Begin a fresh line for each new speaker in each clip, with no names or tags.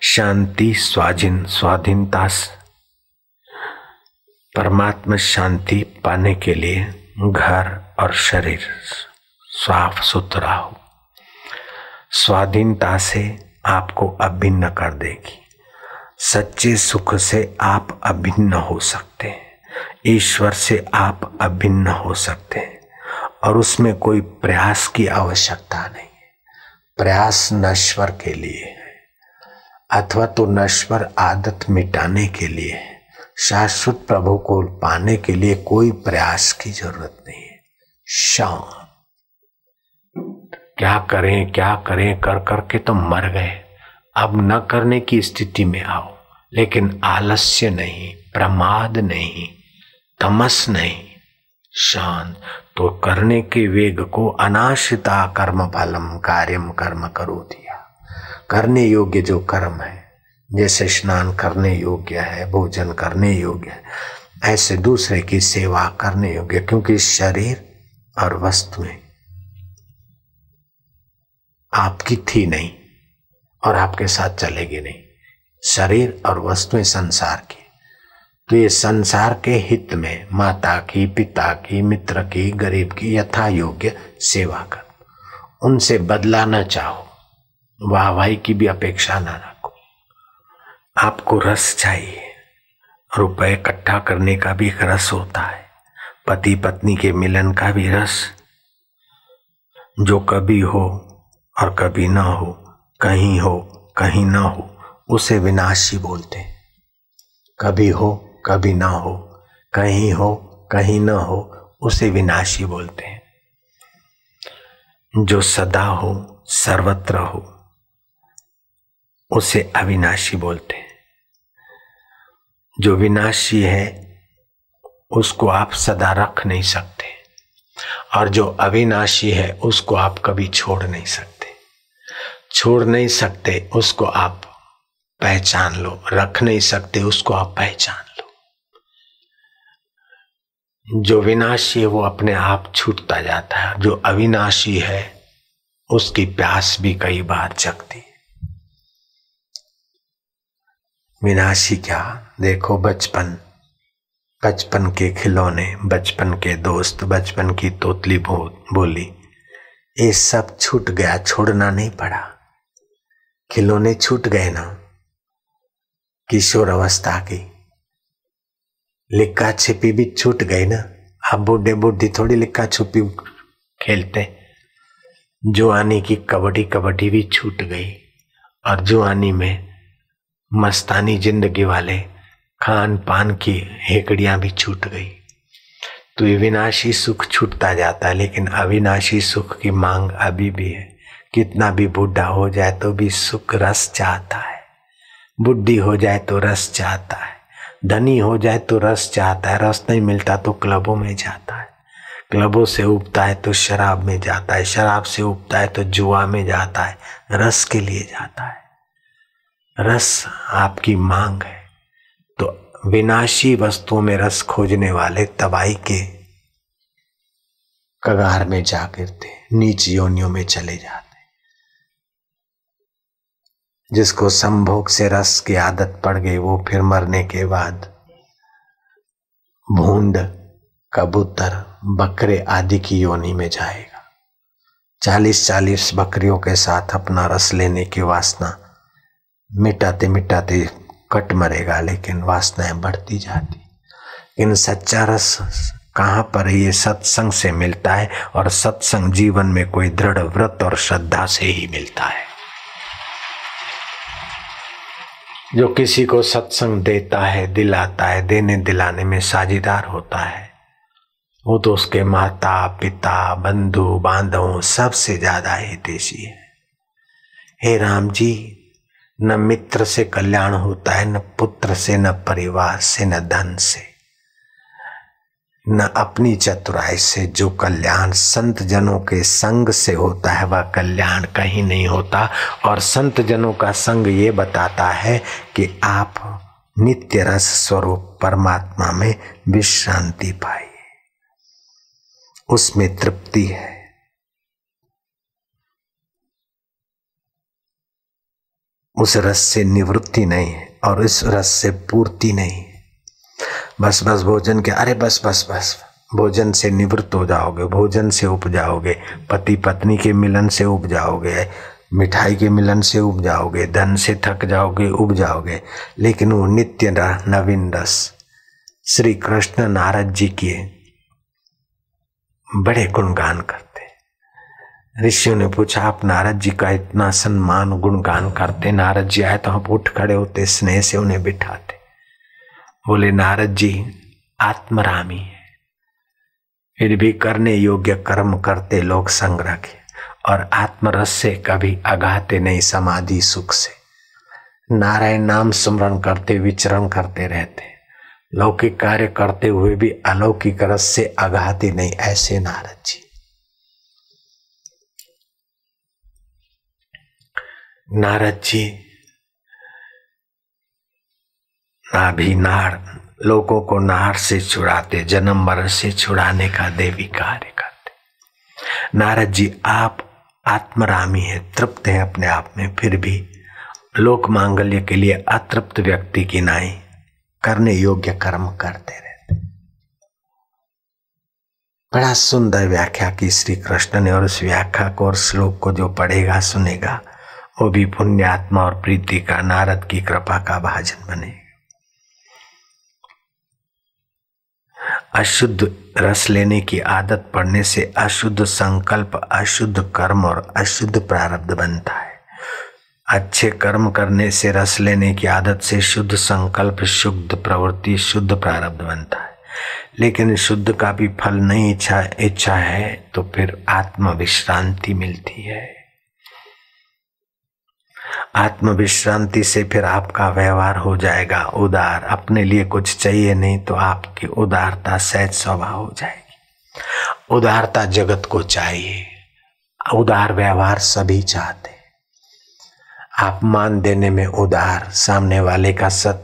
शांति स्वाधीन स्वाधीनता परमात्मा शांति पाने के लिए घर और शरीर साफ़ सुथरा हो। स्वाधीनता से आपको अभिन्न कर देगी। सच्चे सुख से आप अभिन्न हो सकते हैं। ईश्वर से आप अभिन्न हो सकते हैं। और उसमें कोई प्रयास की आवश्यकता नहीं। प्रयास नश्वर के लिए है। अथवा तो नश्वर आदत मिटाने के लिए, शाश्वत प्रभु को पाने के लिए कोई प्रयास की ज़रूरत नहीं है। शांत क्या करें क्या करें, कर करके तो मर गए। अब न करने की स्थिति में आओ, लेकिन आलस्य नहीं, प्रमाद नहीं, तमस नहीं। शांत तो करने के वेग को अनाशिता कर्म फलम कार्यम कर्म करो दिया करने योग्य जो कर्म है, जैसे स्नान करने योग्य है, भोजन करने योग्य है, ऐसे दूसरे की सेवा करने योग्य, क्योंकि शरीर और वस्तुएँ आपकी थी नहीं और आपके साथ चलेगी नहीं। शरीर और वस्तुएँ संसार की। तो ये संसार के हित में माता की, पिता की, मित्र की, गरीब की यथा योग्य सेवा कर। उनसे बदला न चाहो। वाहवाही की भी अपेक्षा ना रखो। आपको रस चाहिए, रुपए इकट्ठा करने का भी एक रस होता है पति पत्नी के मिलन का भी रस। जो कभी हो और कभी ना हो, कहीं हो, कहीं ना हो, उसे विनाशी बोलते हैं। कभी हो, कभी ना हो, कहीं हो, कहीं ना हो, उसे विनाशी बोलते हैं। जो सदा हो, सर्वत्र हो उसे अविनाशी बोलते हैं। जो विनाशी है, उसको आप सदा रख नहीं सकते। और जो अविनाशी है, उसको आप कभी छोड़ नहीं सकते। छोड़ नहीं सकते, उसको आप पहचान लो। रख नहीं सकते, उसको आप पहचान लो। जो विनाशी है, वो अपने आप छूटता जाता है। जो अविनाशी है, उसकी प्यास भी कई बार जगती है। विनाशी क्या? देखो बचपन। बचपन के खिलौने, बचपन के दोस्त, बचपन की तोतली बोली। ये सब छूट गया, छोड़ना नहीं पड़ा। खिलौने छूट गए ना? किशोर अवस्था की लिक्का छिपी भी छूट गई ना? अब बूढ़े बुढ़ी थोड़ी लिक्का छुपी खेलते। जुआनी की कबड्डी कबड्डी भी छूट गई। और जुआनी में मस्तानी ज़िंदगी वाले खान पान की हेकड़ियाँ भी छूट गई। तो ये विनाशी सुख छूटता जाता है लेकिन अविनाशी सुख की मांग अभी भी है। कितना भी बुढ़ा हो जाए तो भी सुख रस चाहता है। बुढ़ी हो जाए तो रस चाहता है। धनी हो जाए तो रस चाहता है। रस नहीं मिलता तो क्लबों में जाता है। क्लबों से उगता है तो शराब में जाता है। शराब से उगता है तो जुआ में जाता है। रस के लिए जाता है। रस आपकी मांग है। तो विनाशी वस्तुओं में रस खोजने वाले तबाही के कगार में जा गिरते, नीच योनियों में चले जाते। जिसको संभोग से रस की आदत पड़ गई, वो फिर मरने के बाद भूंड, कबूतर, बकरे आदि की योनि में जाएगा। चालीस चालीस बकरियों के साथ अपना रस लेने की वासना मिटाते मिटाते कट मरेगा, लेकिन वासनाएँ बढ़ती जाती। इन सच्चा रस कहाँ पर ये सत्संग से मिलता है और सत्संग जीवन में कोई दृढ़ व्रत और श्रद्धा से ही मिलता है। जो किसी को सत्संग देता है, दिलाता है, देने दिलाने में साझेदार होता है, वो तो उसके माता, पिता, बंधु, बांधव, सबसे ज़्यादा हितेशी है। हे राम जी न मित्र से कल्याण होता है, न पुत्र से, न परिवार से, न धन से। न अपनी चतुराई से जो कल्याण संत जनों के संग से होता है, वह कल्याण कहीं नहीं होता। और संत जनों का संग ये बताता है कि आप नित्य रस स्वरूप परमात्मा में विश्रांति पाइए। उसमें तृप्ति है। उस रस से निवृत्ति नहीं और इस रस से पूर्ति नहीं बस बस भोजन के, अरे बस बस बस, भोजन से निवृत्त हो जाओगे, भोजन से उप जाओगे, पति पत्नी के मिलन से उब जाओगे, मिठाई के मिलन से उब जाओगे, धन से थक जाओगे उब जाओगे, लेकिन वो नित्य नवीन रस। श्री कृष्ण नारद जी के बड़े गुणगान करते। ऋषियों ने पूछा, आप नारद जी का इतना सम्मान गुणगान करते, नारद जी आए तो हम उठ खड़े होते, स्नेह से उन्हें बिठाते। बोले, नारद जी, आत्मरामी है। फिर भी करने योग्य कर्म करते लोग संग्रह के और आत्मरस से कभी अगाते नहीं, समाधि सुख से। नारायण नाम स्मरण करते, विचरण करते रहते। लौकिक कार्य करते हुए भी अलौकिक रस से अगाते नहीं, ऐसे नारद जी। नारद जी, नाभि नार, लोगों को नार से छुड़ाते, जन्म मरण से छुड़ाने का देवी कार्य करते। नारद जी, आप आत्मरामी है, तृप्त है अपने आप में, फिर भी लोक मांगल्य के लिए अतृप्त व्यक्ति की नाई करने योग्य कर्म करते रहते। बड़ा सुंदर व्याख्या की श्री कृष्ण ने और उस व्याख्या को और श्लोक को जो पढ़ेगा, सुनेगा वो भी पुण्य आत्मा और प्रीति का, नारद की कृपा का भाजन बने। अशुद्ध रस लेने की आदत पड़ने से अशुद्ध संकल्प, अशुद्ध कर्म और अशुद्ध प्रारब्ध बनता है। अच्छे कर्म करने से रस लेने की आदत से शुद्ध संकल्प, शुद्ध प्रवृत्ति, शुद्ध प्रारब्ध बनता है। लेकिन शुद्ध का भी फल नहीं इच्छा इच्छा है तो फिर आत्म विश्रांति मिलती है। आत्म विश्रांति से फिर आपका व्यवहार हो जाएगा। उदार, अपने लिए कुछ चाहिए नहीं तो आपकी उदारता सहज स्वभाव हो जाएगी। उदारता जगत को चाहिए। उदार व्यवहार सभी चाहते। आप मान देने में उदार, सामने वाले का सत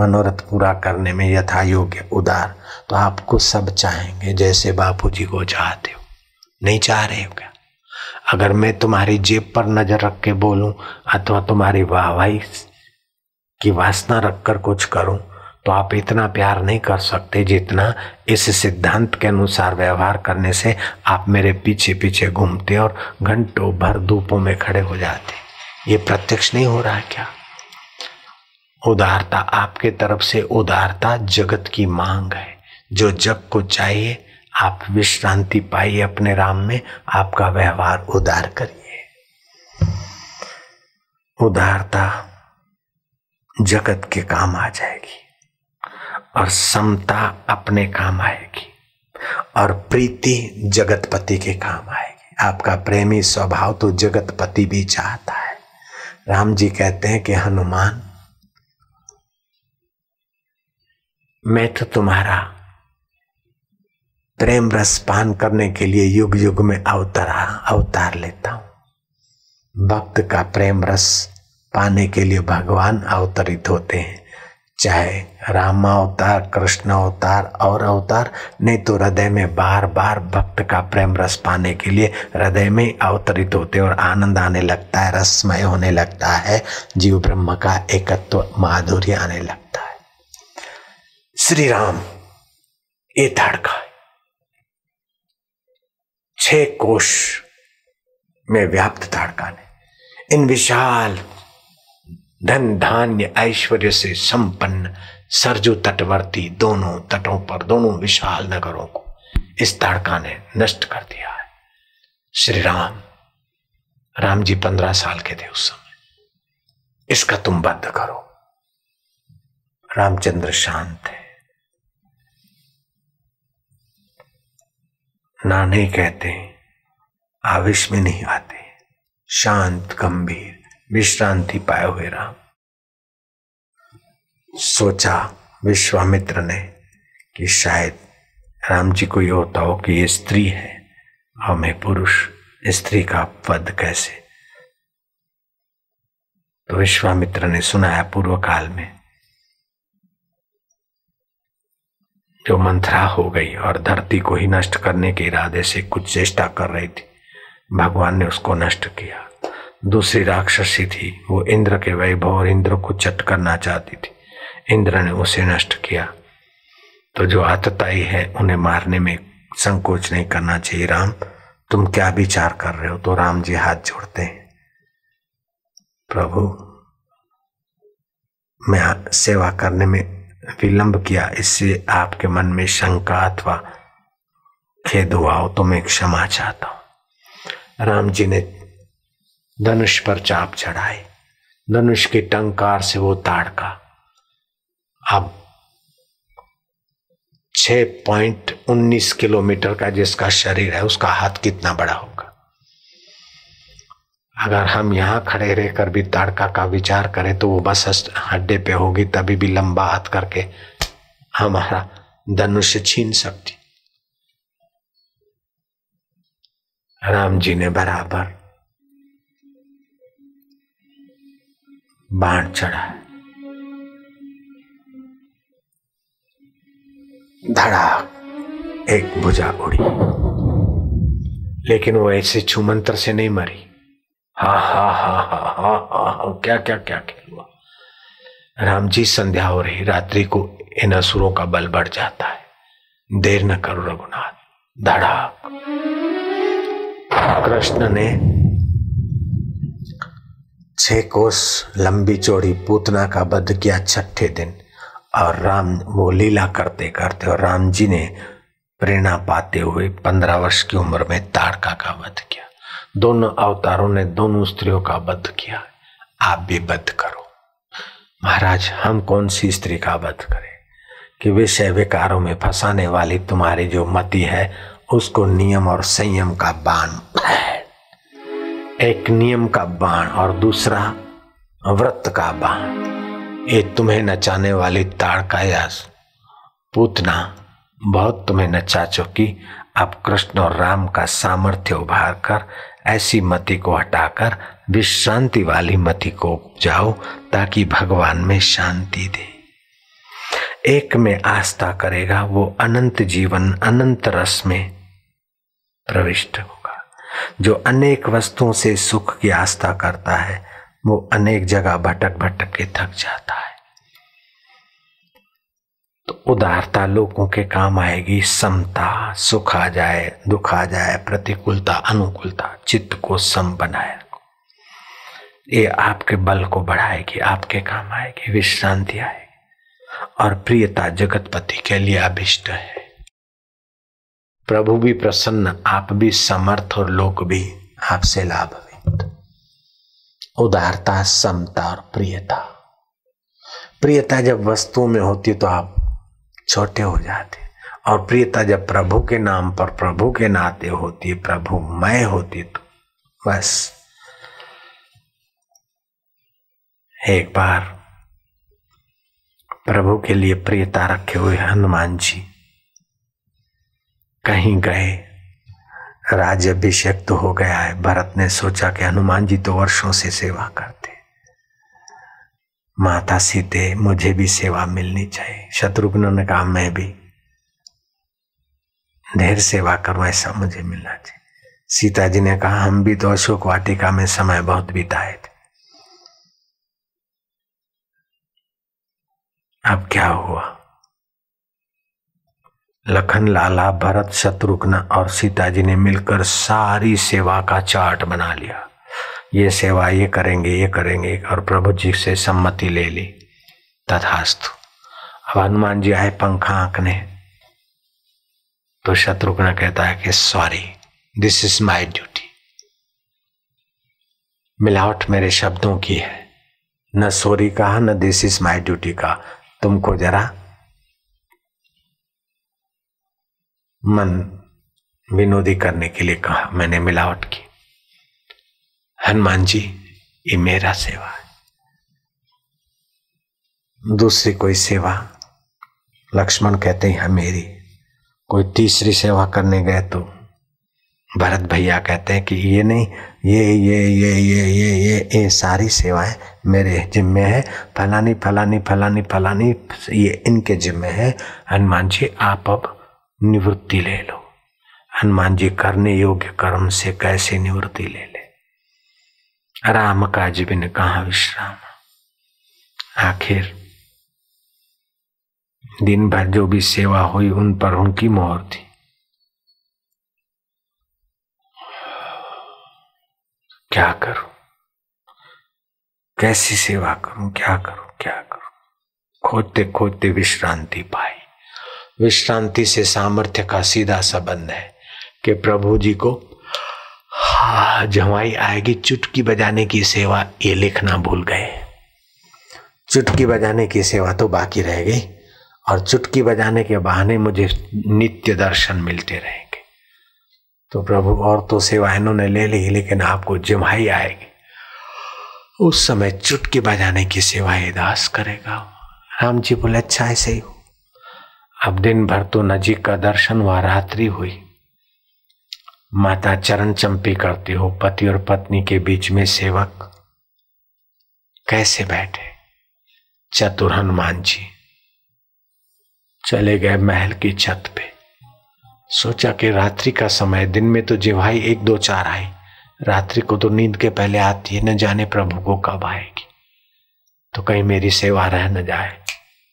मनोरथ पूरा करने में यथा योग्य उदार तो आपको सब चाहेंगे, जैसे बापू जी को चाहते हो। नहीं चाह रहे हो क्या? अगर मैं तुम्हारी जेब पर नज़र रख के बोलूँ, अथवा तुम्हारी वाहवाही की वासना रखकर कुछ करूँ तो आप इतना प्यार नहीं कर सकते जितना इस सिद्धांत के अनुसार व्यवहार करने से आप मेरे पीछे पीछे घूमते और घंटों भर धूपों में खड़े हो जाते। ये प्रत्यक्ष नहीं हो रहा क्या? उदारता आपके तरफ़ से उदारता जगत की मांग है। जो जग को चाहिए आप विश्रांति पाइए अपने राम में, आपका व्यवहार उदार करिए। उदारता जगत के काम आ जाएगी और समता अपने काम आएगी और प्रीति जगतपति के काम आएगी। आपका प्रेमी स्वभाव तो जगतपति भी चाहता है। राम जी कहते हैं कि, हनुमान, मैं तो तुम्हारा प्रेम रस पान करने के लिए युग युग में अवतारा, अवतार लेता हूँ। भक्त का प्रेम रस पाने के लिए भगवान अवतरित होते हैं। चाहे राम अवतार, कृष्ण अवतार और अवतार, नहीं तो हृदय में बार बार भक्त का प्रेम रस पाने के लिए हृदय में अवतरित होते और आनंद आने लगता है, रसमय होने लगता है, जीव ब्रह्म का एकत्व माधुर्य आने लगता है। श्री राम, ये धड़का छह कोश में व्याप्त धड़कन ने इन विशाल धन धान्य ऐश्वर्य से संपन्न सरजू तटवर्ती दोनों तटों पर, दोनों विशाल नगरों को इस ताड़का ने नष्ट कर दिया है। श्री राम राम जी पंद्रह साल के थे उस समय। इसका तुम बंद करो। रामचंद्र शांत है। ना नहीं कहते आवेश में नहीं आते। शांत, गंभीर, विश्रांति पाए हुए राम। सोचा विश्वामित्र ने कि शायद राम जी को ये होता हो कि ये स्त्री है, और मैं पुरुष, स्त्री का पद कैसे? तो विश्वामित्र ने सुनाया पूर्व काल में जो मंथरा हो गई और धरती को ही नष्ट करने के इरादे से कुछ चेष्टा कर रही थी। भगवान ने उसको नष्ट किया। दूसरी राक्षसी थी। वो इंद्र के वैभव और इंद्र को चट करना चाहती थी। इंद्र ने उसे नष्ट किया। तो जो आतताई है, उन्हें मारने में संकोच नहीं करना चाहिए। राम, तुम क्या विचार कर रहे हो? तो राम जी हाथ जोड़ते हैं। प्रभु, मैं सेवा करने में विलंब किया, इससे आपके मन में शंका अथवा खेद हुआ हो तो मैं क्षमा चाहता हूँ। राम जी ने धनुष पर चाप चढ़ाई। धनुष के टंकार से वो ताड़का। अब छह पॉइंट उन्नीस किलोमीटर का जिसका शरीर है, उसका हाथ कितना बड़ा होगा? अगर हम यहाँ खड़े रहकर भी ताड़का का विचार करें तो वो बस हड्डे पे होगी, तभी भी लंबा हाथ करके हमारा धनुष छीन सकती। राम जी ने बराबर बाण चढ़ा। धड़ा एक भुजा उड़ी। लेकिन वो ऐसे छुमंत्र से नहीं मरी। हा हा हा हा हा हा हा, क्या क्या क्या खेल हुआ? राम जी संध्या हो रही, रात्रि को इन असुरों का बल बढ़ जाता है। देर न करो रघुनाथ, धड़ाक। कृष्ण ने छह कोस लंबी चौड़ी पूतना का बध किया छठे दिन, और राम वो लीला करते करते, और राम जी ने प्रेरणा पाते हुए पंद्रह वर्ष की उम्र में ताड़का का वध किया। दोनों अवतारों ने दोनों स्त्रियों का वध किया आप भी वध करो। महाराज, हम कौन सी स्त्री का वध करें? कि विषय विकारों में फंसाने वाली तुम्हारी जो मति है, उसको नियम और संयम का बाण। एक नियम का बाण और दूसरा व्रत का बाण। ये तुम्हें नचाने वाली ताड़का या पूतना, बहुत तुम्हें नचा चुकी। अब कृष्ण और राम का सामर्थ्य उभार कर ऐसी मति को हटाकर विश्रांति वाली मति को जाओ ताकि भगवान में शांति दे। एक में आस्था करेगा, वो अनंत जीवन, अनंत रस में प्रविष्ट होगा। जो अनेक वस्तुओं से सुख की आस्था करता है, वो अनेक जगह भटक भटक के थक जाता है। तो उदारता लोगों के काम आएगी, समता सुख आ जाए, दुख आ जाए, प्रतिकूलता, अनुकूलता, चित्त को सम बनाए ये आपके बल को बढ़ाएगी, आपके काम आएगी, विश्रांति आएगी। और प्रियता जगतपति के लिए अभिष्ट है। प्रभु भी प्रसन्न, आप भी समर्थ और लोक भी आपसे लाभवित। उदारता, समता और प्रियता। प्रियता जब वस्तुओं में होती है तो आप छोटे हो जाते और प्रियता, जब प्रभु के नाम पर प्रभु के नाते होती प्रभु मैं होती तो बस। एक बार प्रभु के लिए प्रियता रखे हुए हनुमान जी कहीं गए, राज्य अभिषेक तो हो गया है। भरत ने सोचा कि हनुमान जी तो वर्षों से सेवा करते माता सीते, मुझे भी सेवा मिलनी चाहिए। शत्रुघ्न ने कहा, मैं भी। ढेर सेवा करूँ, ऐसा मुझे मिलना चाहिए। सीता जी ने कहा, हम भी तो अशोक वाटिका में समय बहुत बिताए थे। अब क्या हुआ? लखन लाला भरत, शत्रुघ्न और सीता जी ने मिलकर सारी सेवा का चार्ट बना लिया। ये सेवा ये करेंगे ये करेंगे, और प्रभु जी से सम्मति ले ली। तथास्तु। अब हनुमान जी आए पंखा आंकने। तो शत्रुघ्न कहता है कि sorry this is my duty मिलावट मेरे शब्दों की है। न सॉरी कहा, न दिस इज़ माय ड्यूटी का तुमको जरा मन विनोदी करने के लिए कहा, मैंने मिलावट की। हनुमान जी, ये मेरा सेवा है। दूसरी कोई सेवा, लक्ष्मण कहते हैं मेरी। कोई तीसरी सेवा करने गए तो भरत भैया कहते हैं कि ये नहीं, ये ये ये ये ये ये ये सारी सेवाएँ मेरे जिम्मे है। फलानी फलानी फलानी फलानी, ये इनके जिम्मे है। हनुमान जी, आप अब निवृत्ति ले लो। हनुमान जी करने योग्य कर्म से कैसे निवृत्ति ले ले? राम काज बिन कहा विश्राम? आखिर दिन भर जो भी सेवा हुई, उन पर उनकी मोहर थी। क्या करूँ? कैसी सेवा करूँ? क्या करूँ? क्या करूँ? खोजते खोजते विश्रांति पाई। विश्रांति से सामर्थ्य का सीधा संबंध है कि प्रभु जी को हा, जवाई आएगी चुटकी बजाने की सेवा, ये लिखना भूल गए। चुटकी बजाने की सेवा तो बाकी रह गई, और चुटकी बजाने के बहाने मुझे नित्य दर्शन मिलते रहेंगे। तो प्रभु, और तो सेवा इन्होंने ले ली, लेकिन आपको जिम्हाई आएगी। उस समय चुटकी बजाने की सेवा ये दास करेगा। राम जी बोले अच्छा ऐसे ही हो। अब दिन भर तो नजीक का दर्शन हुआ रात्रि हुई। माता चरण चंपी करती हो, पति और पत्नी के बीच में सेवक। कैसे बैठे? चतुर हनुमान जी। चले गए महल की छत पे। सोचा कि रात्रि का समय, दिन में तो जिवाई एक दो चार आई। रात्रि को तो नींद के पहले आती है, न जाने प्रभु को कब आएगी। तो कहीं मेरी सेवा रह न जाए।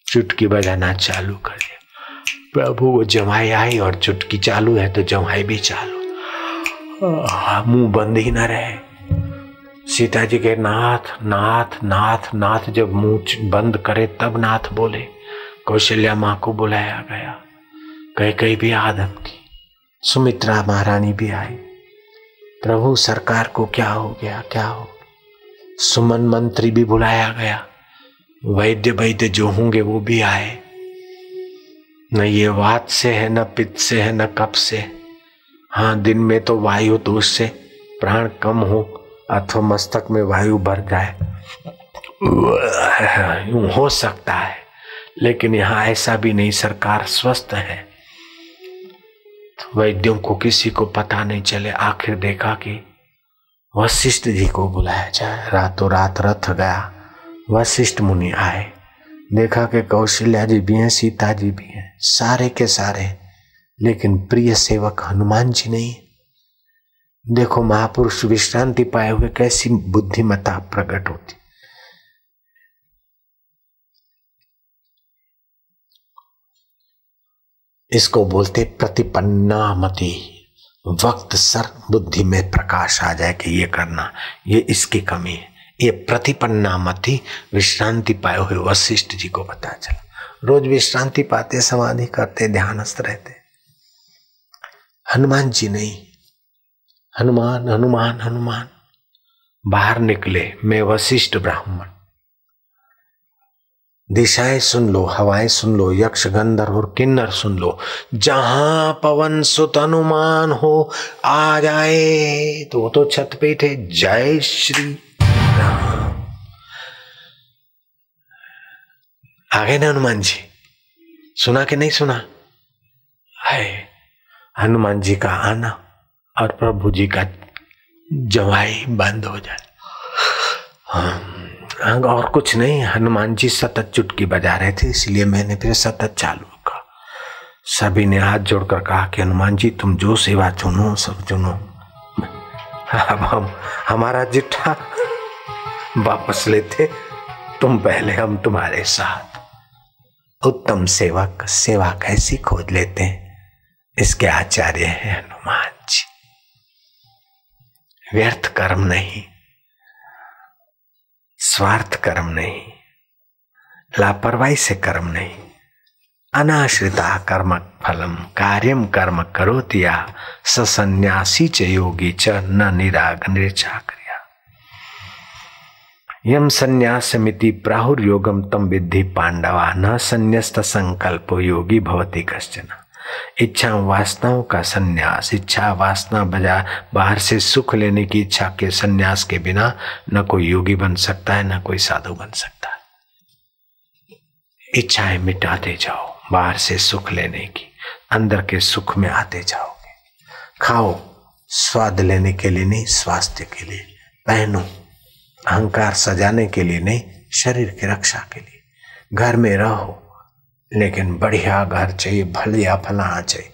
चुटकी बजाना चालू कर दिया। प्रभु वो जमाई आई और चुटकी चालू है तो जमाई भी चालू। मुँह बंद ही ना रहे। सीता जी के नाथ नाथ नाथ नाथ जब मुँह बंद करे, तब नाथ बोले। कौशल्या माँ को बुलाया गया। कई कई भी आदम की सुमित्रा महारानी भी आई। प्रभु सरकार को क्या हो गया, क्या हो सुमन मंत्री भी बुलाया गया। वैद्य वैद्य जो होंगे वो भी आए। न ये वात से है, न पित्त से है, न कप से। हाँ दिन में तो वायु दोष से प्राण कम हो, अथवा मस्तक में वायु भर जाए। यूँ हो सकता है, लेकिन यहाँ ऐसा भी नहीं, सरकार स्वस्थ है। वैद्यों को किसी को पता नहीं चले, आखिर देखा कि वशिष्ठ जी को बुलाया जाए। रातों रात रथ गया, वशिष्ठ मुनि आए। देखा कि कौशल्या जी भी हैं, सीता जी भी हैं, सारे के सारे लेकिन प्रिय सेवक हनुमान जी नहीं। देखो, महापुरुष विश्रांति पाए हुए कैसी बुद्धिमता प्रकट होती। इसको बोलते प्रतिपन्ना मति। वक्त सर बुद्धि में प्रकाश आ जाए कि ये करना, ये इसकी कमी है। ये प्रतिपन्ना मति विश्रांति पाए हुए वशिष्ठ जी को पता चला। रोज विश्रांति पाते, समाधि करते, ध्यानस्थ रहते। हनुमान जी नहीं। हनुमान हनुमान हनुमान। बाहर निकले, मैं वशिष्ठ ब्राह्मण। दिशाएँ सुन लो, हवाएँ सुन लो, यक्ष गंधर और किन्नर सुन लो। जहाँ पवन सुत अनुमान हो, आ जाए। तो वो तो छत पे थे। जय श्री राम। आ गए ना हनुमान जी। सुना कि नहीं सुना? है हनुमान जी का आना और प्रभु जी का जवाई बंद हो जाए। हाँ और कुछ नहीं, हनुमान जी सतत चुटकी बजा रहे थे, इसलिए मैंने फिर सतत चालू कहा सभी ने हाथ जोड़कर कहा कि हनुमान जी, तुम जो सेवा चुनो, सब चुनो। अब हम, हमारा जिठा वापस लेते, तुम पहले हम तुम्हारे साथ। उत्तम सेवक, सेवा कैसी खोज लेते हैं? इसके आचार्य हैं हनुमान जी। व्यर्थ कर्म नहीं, स्वार्थ कर्म नहीं, लापरवाही से कर्म नहीं। अनाश्रिता कर्म फलम, कार्यम कर्म करो तिया सन्यासी च योगी च न निराग निर्चा क्रिया यम संन्यासमिति प्राहुर्योगम तम विद्धि पांडवा, न संन्यस्त संकल्प योगी भवती कश्चना। इच्छा वासनाओं का सन्यास। इच्छा वासना बजा बाहर से सुख लेने की इच्छा के सन्यास के बिना न कोई योगी बन सकता है, न कोई साधु बन सकता है। इच्छाएँ मिटाते जाओ, बाहर से सुख लेने की, अंदर के सुख में आते जाओगे। खाओ, स्वाद लेने के लिए नहीं, स्वास्थ्य के लिए। पहनो, अहंकार सजाने के लिए नहीं, शरीर की रक्षा के लिए। घर में रहो लेकिन बढ़िया घर चाहिए, भलिया फलाना चाहिए।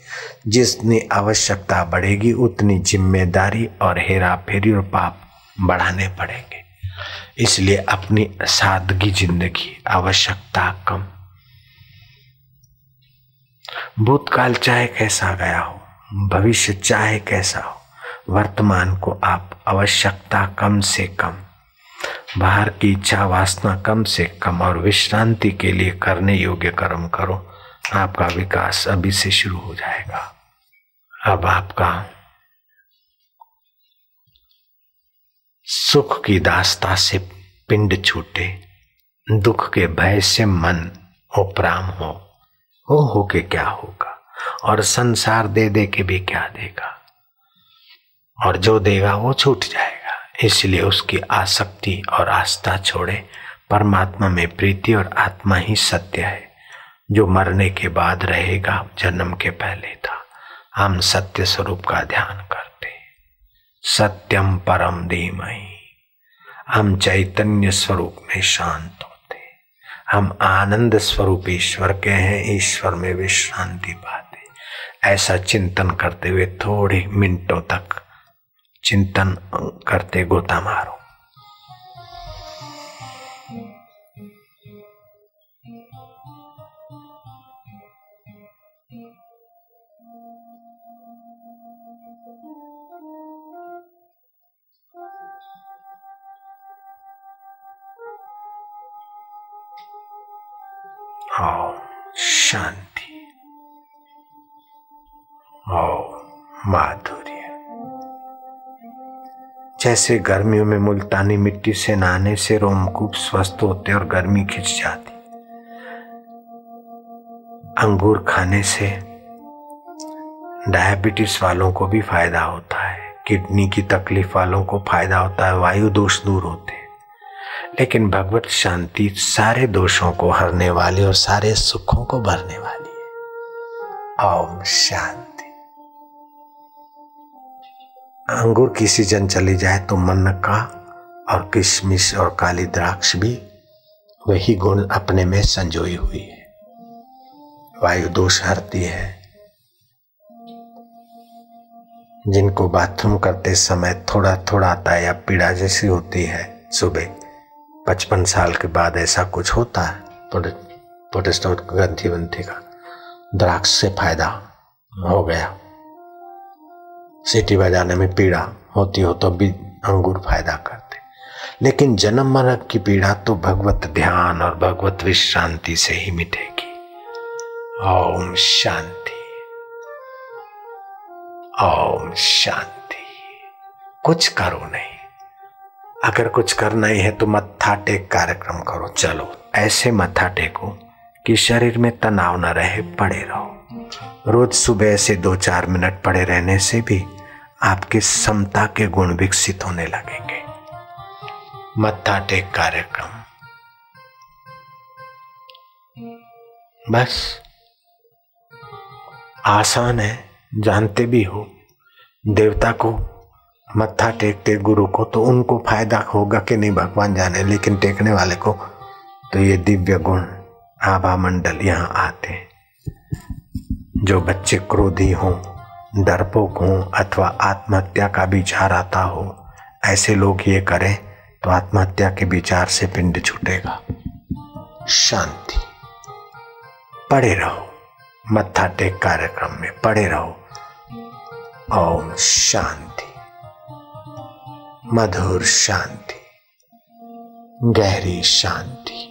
जितनी आवश्यकता बढ़ेगी, उतनी ज़िम्मेदारी और हेरा फेरी और पाप बढ़ाने पड़ेंगे। इसलिए अपनी सादगी ज़िंदगी, आवश्यकता कम। भूतकाल चाहे कैसा गया हो, भविष्य चाहे कैसा हो, वर्तमान को आप आवश्यकता कम से कम बाहर की इच्छा वासना कम से कम और विश्रांति के लिए करने योग्य कर्म करो। आपका विकास अभी से शुरू हो जाएगा। अब आपका सुख की दास्ता से पिंड छूटे, दुख के भय से मन उपराम हो। हो हो के क्या होगा? और संसार दे दे के भी क्या देगा? और जो देगा वो छूट जाएगा। इसलिए उसकी आसक्ति और आस्था छोड़े। परमात्मा में प्रीति और आत्मा ही सत्य है। जो मरने के बाद रहेगा, जन्म के पहले था। हम सत्य स्वरूप का ध्यान करते सत्यम परम धीमही। हम चैतन्य स्वरूप में शांत होते हम आनंद स्वरूप ईश्वर के हैं। ईश्वर में विश्रांति पाते ऐसा चिंतन करते हुए थोड़े मिनटों तक चिंतन करते गोता मारो। ओम शांति। जैसे गर्मियों में मुल्तानी मिट्टी से नहाने से रोमकूप स्वस्थ होते और गर्मी खिंच जाती। अंगूर खाने से डायबिटीज़ वालों को भी फ़ायदा होता है। किडनी की तकलीफ़ वालों को फ़ायदा होता है। वायु दोष दूर होते हैं। लेकिन भगवत शांति सारे दोषों को हरने वाली और सारे सुखों को भरने वाली है। ओम शांति। अंगूर की सीज़न चली जाए तो मन का और किशमिश और काली द्राक्ष भी वही गुण अपने में संजोई हुई है। वायु दोष हरती है। जिनको बाथरूम करते समय थोड़ा थोड़ा आता है या पीड़ा जैसी होती है, सुबह पचपन साल के बाद ऐसा कुछ होता है प्रोटेस्टाउट ग्रंथि वंथि का द्राक्ष से फ़ायदा हो गया। सीटी बजाने में पीड़ा होती हो तो भी अंगूर फ़ायदा करते। लेकिन जन्म मरण की पीड़ा तो भगवत ध्यान और भगवत विश्रांति से ही मिटेगी। ओम शांति। ओम शांति। कुछ करो नहीं। अगर कुछ करना ही है तो मत्था टेक कार्यक्रम करो। चलो, ऐसे मत्था टेको कि शरीर में तनाव न रहे, पड़े रहो। रोज सुबह से दो चार मिनट पड़े रहने से भी आपके समता के गुण विकसित होने लगेंगे। मत्था टेक कार्यक्रम। बस, आसान है, जानते भी हो। देवता को मत्था टेकते गुरु को तो उनको फ़ायदा होगा कि नहीं भगवान जाने, लेकिन टेकने वाले को तो ये दिव्य गुण आभा मंडल यहाँ आते जो बच्चे क्रोधी हों, डरपोक हों अथवा आत्महत्या का विचार आता हो, ऐसे लोग ये करें तो आत्महत्या के विचार से पिंड छूटेगा। शांति। पड़े रहो। मत्था टेक कार्यक्रम में पड़े रहो। ओम शांति। मधुर शांति। गहरी शांति।